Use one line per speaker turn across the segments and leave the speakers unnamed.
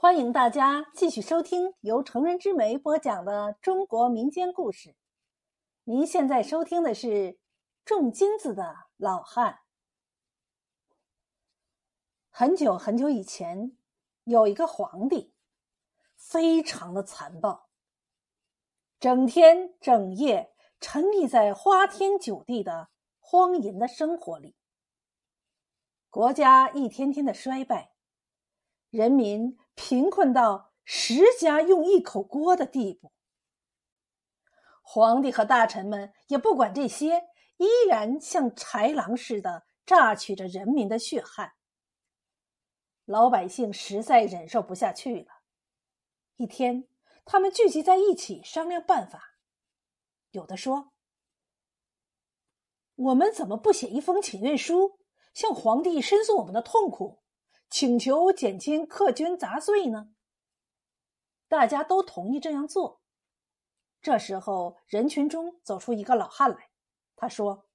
欢迎大家继续收听由成人之美播讲的中国民间故事。您现在收听的是《种金子的老汉》。很久很久以前，有一个皇帝，非常的残暴，整天整夜沉溺在花天酒地的荒淫的生活里，国家一天天的衰败，人民。贫困到十家用一口锅的地步，皇帝和大臣们也不管这些，依然像豺狼似的榨取着人民的血汗。老百姓实在忍受不下去了。一天，他们聚集在一起商量办法。有的说：“我们怎么不写一封请愿书，向皇帝申诉我们的痛苦？”请求减轻苛捐杂税呢？大家都同意这样做。这时候，人群中走出一个老汉来，他说：“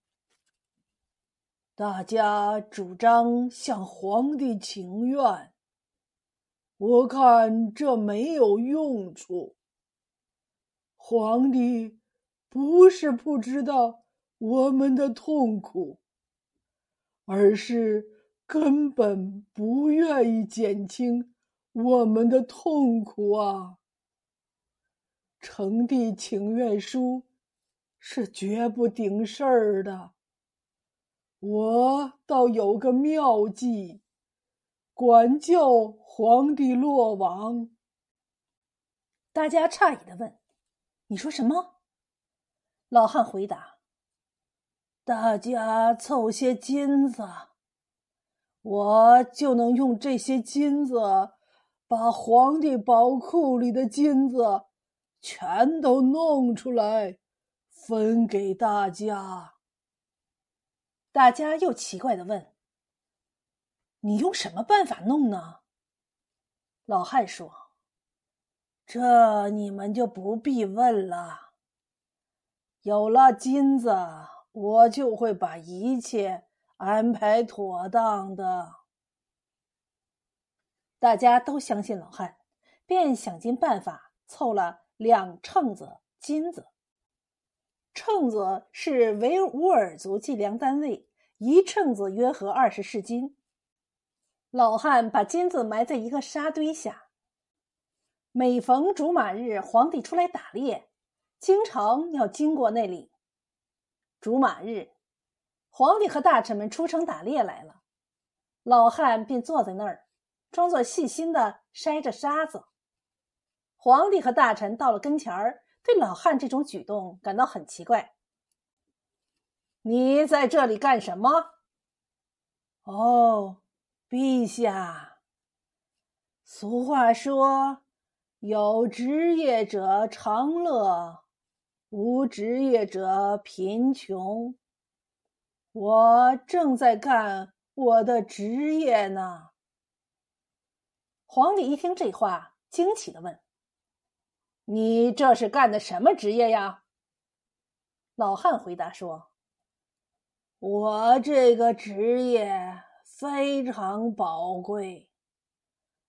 大家主张向皇帝请愿，我看这没有用处。皇帝不是不知道我们的痛苦，而是……”根本不愿意减轻我们的痛苦啊！成帝请愿书是绝不顶事儿的。我倒有个妙计，管教皇帝落网。
大家诧异的问：“你说什么？”老汉回答：“
大家凑些金子。”我就能用这些金子，把皇帝宝库里的金子全都弄出来，分给大家。
大家又奇怪的问：“你用什么办法弄呢？”老汉说：“
这你们就不必问了。有了金子，我就会把一切。”安排妥当的，
大家都相信老汉，便想尽办法凑了两秤子金子。秤子是维吾尔族计量单位，一秤子约合二十市斤。老汉把金子埋在一个沙堆下。每逢竹马日，皇帝出来打猎，经常要经过那里。竹马日。皇帝和大臣们出城打猎来了，老汉便坐在那儿，装作细心的筛着沙子。皇帝和大臣到了跟前儿，对老汉这种举动感到很奇怪。
你在这里干什么？哦，陛下。俗话说：“有职业者长乐，无职业者贫穷。”我正在干我的职业呢。
皇帝一听这话，惊奇的问：“你这是干的什么职业呀？”老汉回答说：“
我这个职业非常宝贵，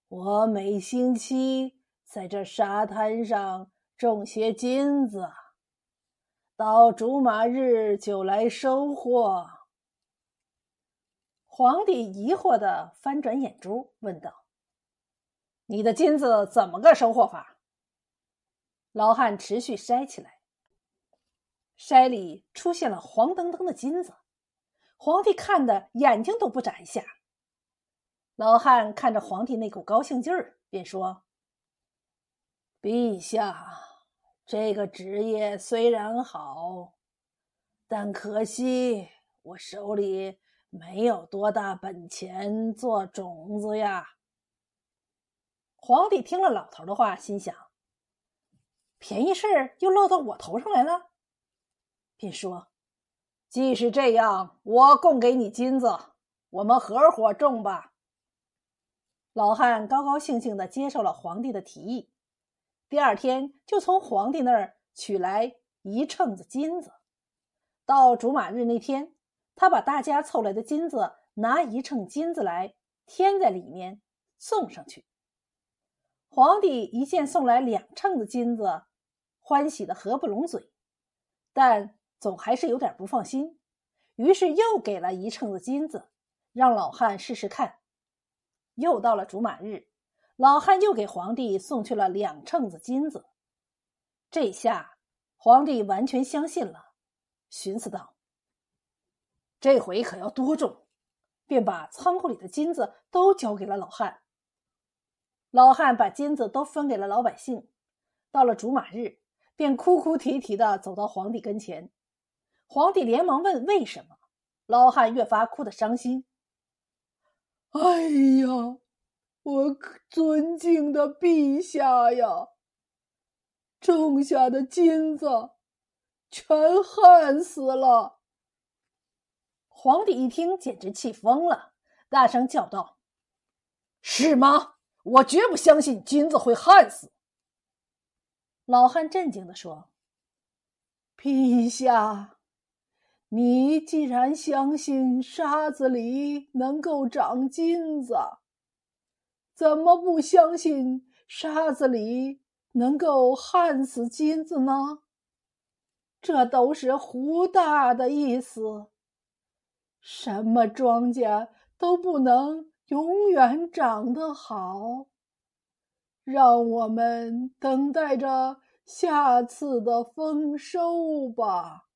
我每星期在这沙滩上种些金子。”到竹马日就来收获。
皇帝疑惑的翻转眼珠，问道：“你的金子怎么个收获法？”老汉持续筛起来，筛里出现了黄澄澄的金子。皇帝看的眼睛都不眨一下。老汉看着皇帝那股高兴劲儿，便说：“
陛下。”这个职业虽然好，但可惜我手里没有多大本钱做种子呀。
皇帝听了老头的话，心想：便宜事又落到我头上来了，便说：“既是这样，我供给你金子，我们合伙种吧。”老汉高高兴兴的接受了皇帝的提议。第二天就从皇帝那儿取来一秤子金子，到竹马日那天，他把大家凑来的金子拿一秤金子来添在里面送上去。皇帝一见送来两秤子金子，欢喜的合不拢嘴，但总还是有点不放心，于是又给了一秤子金子，让老汉试试看。又到了竹马日，老汉又给皇帝送去了两秤子金子。这下皇帝完全相信了，寻思道：“这回可要多重。”便把仓库里的金子都交给了老汉。老汉把金子都分给了老百姓。到了竹马日，便哭哭啼啼的走到皇帝跟前。皇帝连忙问为什么，老汉越发哭得伤心。
哎呀，我尊敬的陛下呀！种下的金子全旱死了。
皇帝一听，简直气疯了，大声叫道：“是吗？”我绝不相信金子会旱死。老汉镇静的说：“
陛下，你既然相信沙子里能够长金子，怎么不相信沙子里能够旱死金子呢？这都是胡大的意思。什么庄稼都不能。”永远长得好，让我们等待着下次的丰收吧。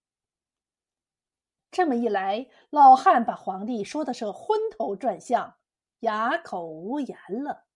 这么一来，老汉把皇帝说的是昏头转向、哑口无言了。